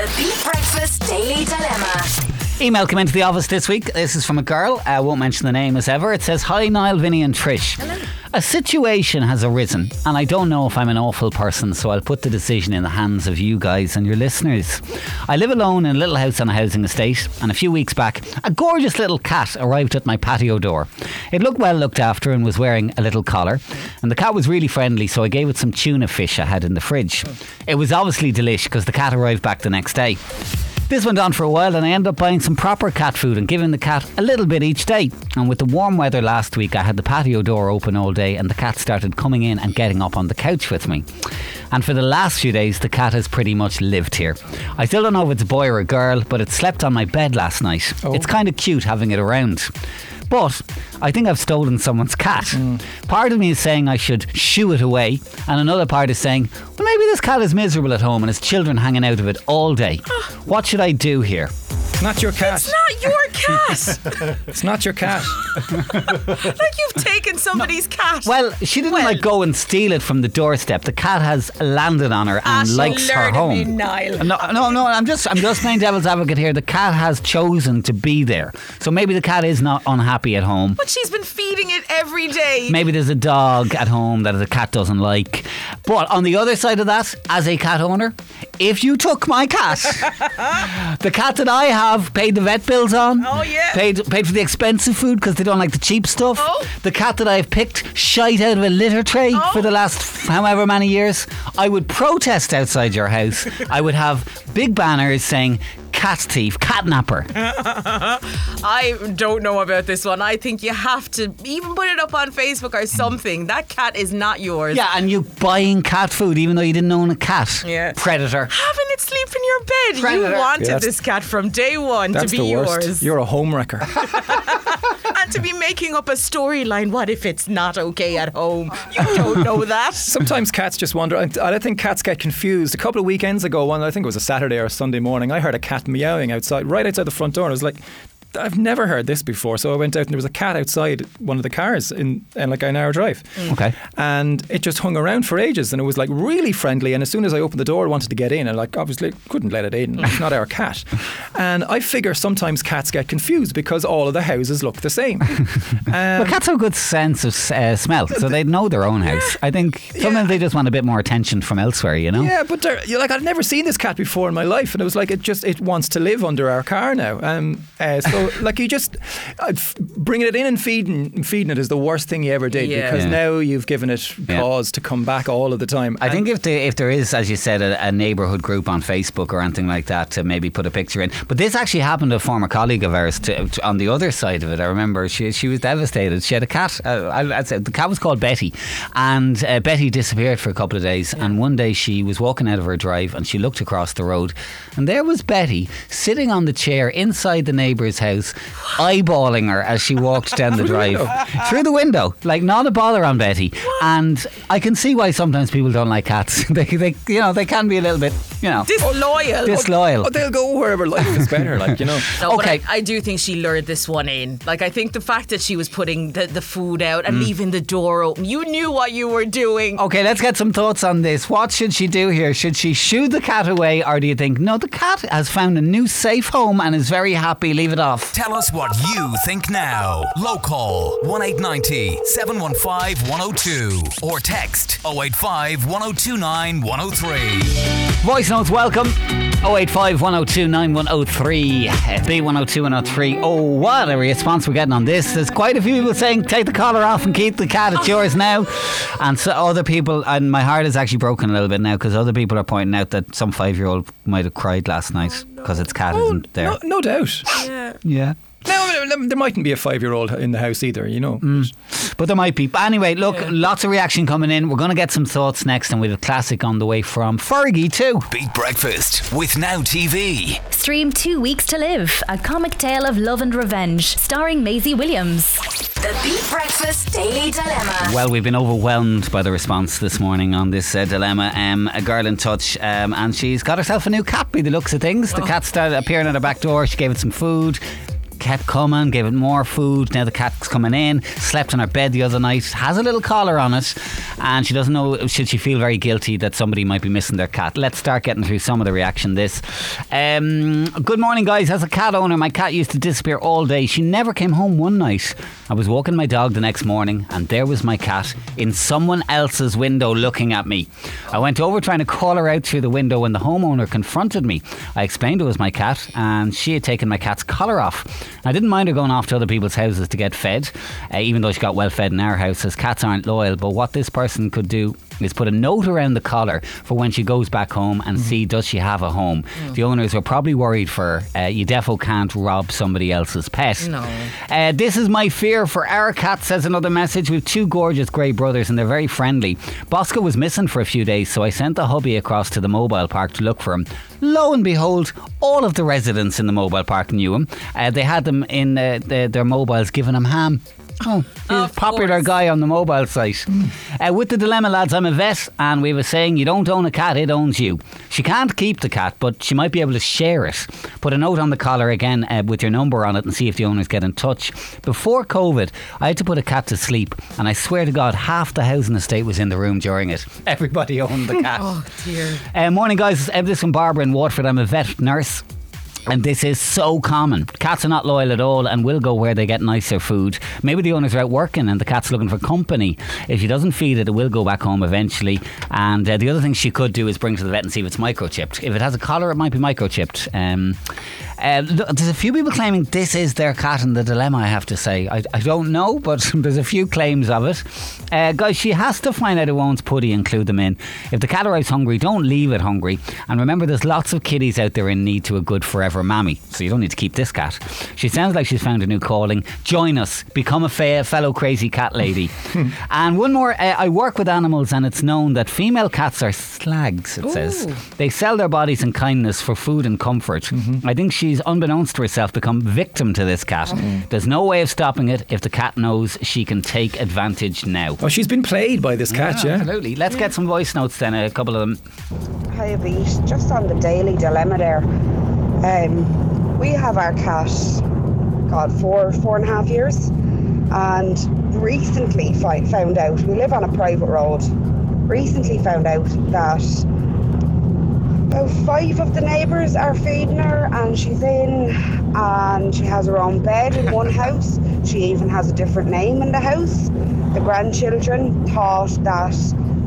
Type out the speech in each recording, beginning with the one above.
The Beat Breakfast Daily Dilemma. Email came into the office this week. This is from a girl. I won't mention the name as ever. It says, Hi, Niall, Vinny, and Trish. A situation has arisen, and I don't know if I'm an awful person, so I'll put the decision in the hands of you guys and your listeners. I live alone in a little house on a housing estate, and a few weeks back, a gorgeous little cat arrived at my patio door. It looked well looked after and was wearing a little collar, and the cat was really friendly, so I gave it some tuna fish I had in the fridge. It was obviously delish because the cat arrived back the next day. This went on for a while, and I ended up buying some proper cat food and giving the cat a little bit each day. And with the warm weather last week, I had the patio door open all day, and the cat started coming in and getting up on the couch with me. And for the last few days, the cat has pretty much lived here. I still don't know if it's a boy or a girl, but it slept on my bed last night. Oh. It's kind of cute having it around. But I think I've stolen someone's cat. Part of me is saying I should shoo it away, and another part is saying, well, maybe this cat is miserable at home and his children hanging out of it all day. What should I do here? It's not your cat. It's not your cat. It's not your cat. like you've taken somebody's cat. Well, she didn't Well- like go and steal it from the doorstep. The cat has landed on her and Ah, likes her home. me, Niall. No, no, no. I'm just, I'm just playing devil's advocate here. The cat has chosen to be there, so maybe the cat is not unhappy at home. but she's been feeding it every day. Maybe there's a dog at home that the cat doesn't like. But on the other side of that, as a cat owner, if you took my cat, the cat that I have paid the vet bills on. Oh, yeah. Paid paid for the expensive food because they don't like the cheap stuff. Oh. The cat that I've picked shite out of a litter tray Oh. for the last however many years. I would protest outside your house. I would have big banners saying cat thief, catnapper. I don't know about this one. I think you have to even put it up on Facebook or something. That cat is not yours. Yeah, and you buying cat food even though you didn't own a cat. Yeah. Predator. Having it sleep in your bed. Predator. You wanted Yeah, this cat from day one That's to be the worst. yours. You're a homewrecker. to be making up a storyline. What if it's not okay at home? You don't know that. Sometimes cats just wander. I, I think cats get confused. A couple of weekends ago, one I think it was a Saturday or a Sunday morning, I heard a cat meowing outside, right outside the front door. And I was like, I've never heard this before. So I went out and there was a cat outside one of the cars in, in like an hour drive. Okay. And it just hung around for ages and it was like really friendly. And as soon as I opened the door, I wanted to get in. And like obviously couldn't let it in. It's not our cat. And I figure sometimes cats get confused because all of the houses look the same. Well, Um, cats have a good sense of uh, smell, so they know their own house. I think sometimes they just want a bit more attention from elsewhere, you know? Yeah, but you're like I'd never seen this cat before in my life, and it was like it just it wants to live under our car now. Um, uh, so like you just uh, f- bringing it in and feeding feeding it is the worst thing you ever did Yeah. because Yeah. now you've given it Yeah. cause to come back all of the time. I think if, the, if there is, as you said, a, a neighbourhood group on Facebook or anything like that to maybe put a picture in. But this actually happened to a former colleague of ours to, to- on the other side of it. I remember she, she was devastated. She had a cat. Uh, I, I'd say the cat was called Betty. And uh, Betty disappeared for a couple of days. And one day she was walking out of her drive and she looked across the road. And there was Betty sitting on the chair inside the neighbour's house, eyeballing her as she walked down the drive. Through the window. Like, not a bother on Betty. And I can see why sometimes people don't like cats. they, they, you know, they can be a little bit, you know, Disloyal. disloyal. Oh, they'll go wherever life is better, like you know. No, but Okay. I, I do think she lured this one in. Like, I think the fact that she was putting the, the food out Mm. and leaving the door open, you knew what you were doing. Okay, let's get some thoughts on this. What should she do here? Should she shoo the cat away, or do you think no? The cat has found a new safe home and is very happy. Leave it off. Tell us what you think now. Local 1890 715 102 or text 085 1029 103. Voice notes, welcome. 085 102 9103. B102 103. Oh, what a response we're getting on this. There's quite a few people saying, take the collar off and keep the cat. It's yours now. And so other people, and my heart is actually broken a little bit now because other people are pointing out that some five year old might have cried last night because its cat oh, isn't there. No, no doubt. Yeah. No, no, there mightn't be a five-year-old in the house either, you know. Mm. But there might be. But anyway, look, lots of reaction coming in. We're going to get some thoughts next, and we have a classic on the way from Fergie, too. Beat Breakfast with Now TV. Stream Two Weeks to Live, a comic tale of love and revenge, starring Maisie Williams. The Beat Breakfast Daily Dilemma. Well, we've been overwhelmed by the response this morning on this uh, dilemma. Um, a girl in touch, um, and she's got herself a new cat by the looks of things. The cat started appearing at her back door. She gave it some food. Kept coming, gave it more food. Now the cat's coming in, slept on her bed the other night, has a little collar on it, and she doesn't know should she feel very guilty that somebody might be missing their cat. Let's start getting through some of the reaction. This. Um, good morning, guys. As a cat owner, my cat used to disappear all day. She never came home one night. I was walking my dog the next morning, and there was my cat in someone else's window looking at me. I went over trying to call her out through the window when the homeowner confronted me. I explained it was my cat, and she had taken my cat's collar off. I didn't mind her going off to other people's houses to get fed, uh, even though she got well fed in our house, as cats aren't loyal. But what this person could do is put a note around the collar for when she goes back home and see does she have a home. The owners are probably worried for her. Uh, you defo can't rob somebody else's pet. No. Uh, this is my fear for our cat, says another message. We've two gorgeous grey brothers and they're very friendly. Bosco was missing for a few days, so I sent the hubby across to the mobile park to look for him. Lo and behold, all of the residents in the mobile park knew him. Uh, they had them in uh, the, their mobiles giving him ham. Oh, he's a popular course. guy on the mobile site. Uh, with the dilemma, lads, I'm a vet, and we have a saying: you don't own a cat, it owns you. She can't keep the cat, but she might be able to share it. Put a note on the collar again uh, with your number on it, and see if the owners get in touch. Before COVID, I had to put a cat to sleep, and I swear to God, half the housing estate was in the room during it. Everybody owned the cat. Oh dear. Uh, morning, guys. This from Barbara in Waterford. I'm a vet nurse. And this is so common. Cats are not loyal at all and will go where they get nicer food. Maybe the owner's are out working and the cat's looking for company. If she doesn't feed it, it will go back home eventually. And uh, the other thing she could do is bring to the vet and see if it's microchipped. If it has a collar, it might be microchipped. Um, uh, there's a few people claiming this is their cat and the dilemma, I have to say. I, I don't know, but there's a few claims of it. Uh, guys, she has to find out who owns Putty and clue them in. If the cat arrives hungry, don't leave it hungry. And remember, there's lots of kitties out there in need to a good forever mammy, so you don't need to keep this cat. She sounds like she's found a new calling. Join us, become a fa- fellow crazy cat lady. and one more uh, I work with animals, and it's known that female cats are slags, it says. They sell their bodies in kindness for food and comfort. I think she's, unbeknownst to herself, become victim to this cat. There's no way of stopping it if the cat knows she can take advantage now. Oh, she's been played by this cat, yeah. Absolutely. Let's get some voice notes then, a couple of them. Hi, Beat. Just on the daily dilemma there. Um, we have our cat, God, four, four and a half years, and recently fi- found out, we live on a private road, recently found out that about five of the neighbours are feeding her, and she's in, and she has her own bed in one house. She even has a different name in the house. The grandchildren thought that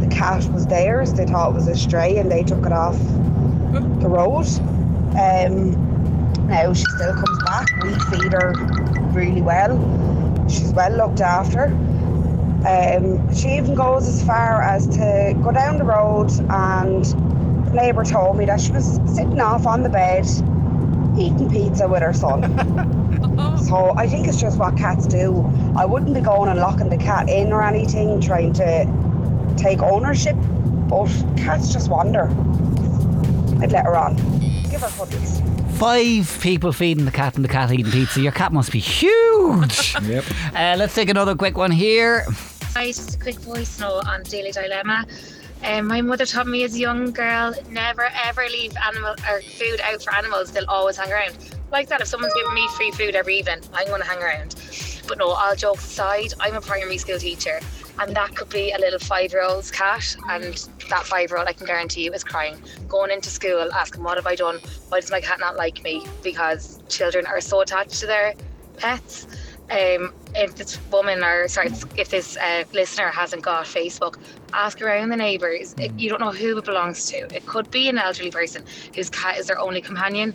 the cat was theirs. They thought it was a stray, and they took it off the road. Um, now she still comes back. We feed her really well. She's well looked after. Um, she even goes as far as to go down the road and the neighbour told me that she was sitting off on the bed eating pizza with her son. so I think it's just what cats do. I wouldn't be going and locking the cat in or anything, trying to take ownership, but cats just wander. I'd let her on. Give her puppies. Five people feeding the cat and the cat eating pizza. Your cat must be huge. Yep. Uh, let's take another quick one here. Hi, just a quick voice note on Daily Dilemma. Um, my mother taught me as a young girl never ever leave animal or food out for animals. They'll always hang around. Like that, if someone's giving me free food every evening, I'm going to hang around. But no, all jokes aside, I'm a primary school teacher, and that could be a little five-year-old's cat, and that five-year-old, I can guarantee you, is crying. Going into school, asking, "What have I done? Why does my cat not like me?" Because children are so attached to their pets. Um, if this woman or sorry, if this uh, listener hasn't got Facebook, ask around the neighbours. You don't know who it belongs to. It could be an elderly person whose cat is their only companion.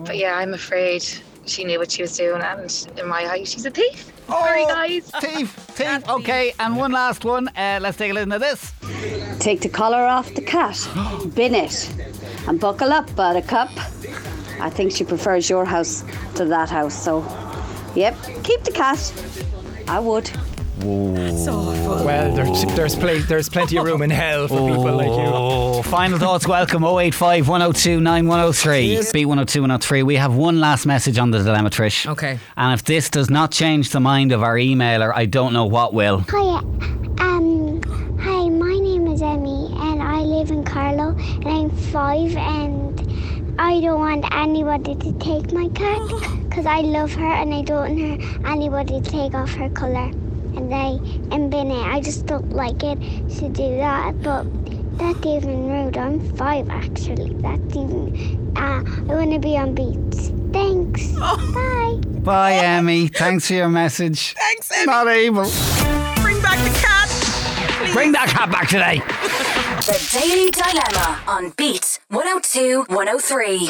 But yeah, I'm afraid she knew what she was doing, and in my eyes, she's a thief. Oh, Sorry, guys. Thief, thief. Okay, and one last one. Uh, let's take a listen to this. Take the collar off the cat, bin it, and buckle up, Buttercup. I think she prefers your house to that house, so yep, keep the cat. I would. Well, there's there's, pla- there's plenty of room in hell for people like you. Oh, final thoughts. Welcome 085 102 9103. B102 103. We have one last message on the dilemma, Trish. Okay. And if this does not change the mind of our emailer, I don't know what will. Hiya. Um, hi, my name is Emmy and I live in Carlow, and I'm five and I don't want anybody to take my cat because I love her and I don't want her anybody to take off her colour. And I am bin it. I just don't like it to do that. But that's even rude. I'm five actually. That's even. Uh, I want to be on beats. Thanks. Bye. Bye, Emmy. Thanks for your message. Thanks, Emmy. Not able. Bring back the cat. Bring that cat back today. The Daily Dilemma on Beat 102 103.